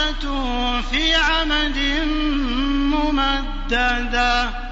مؤصدة في عمد ممددة.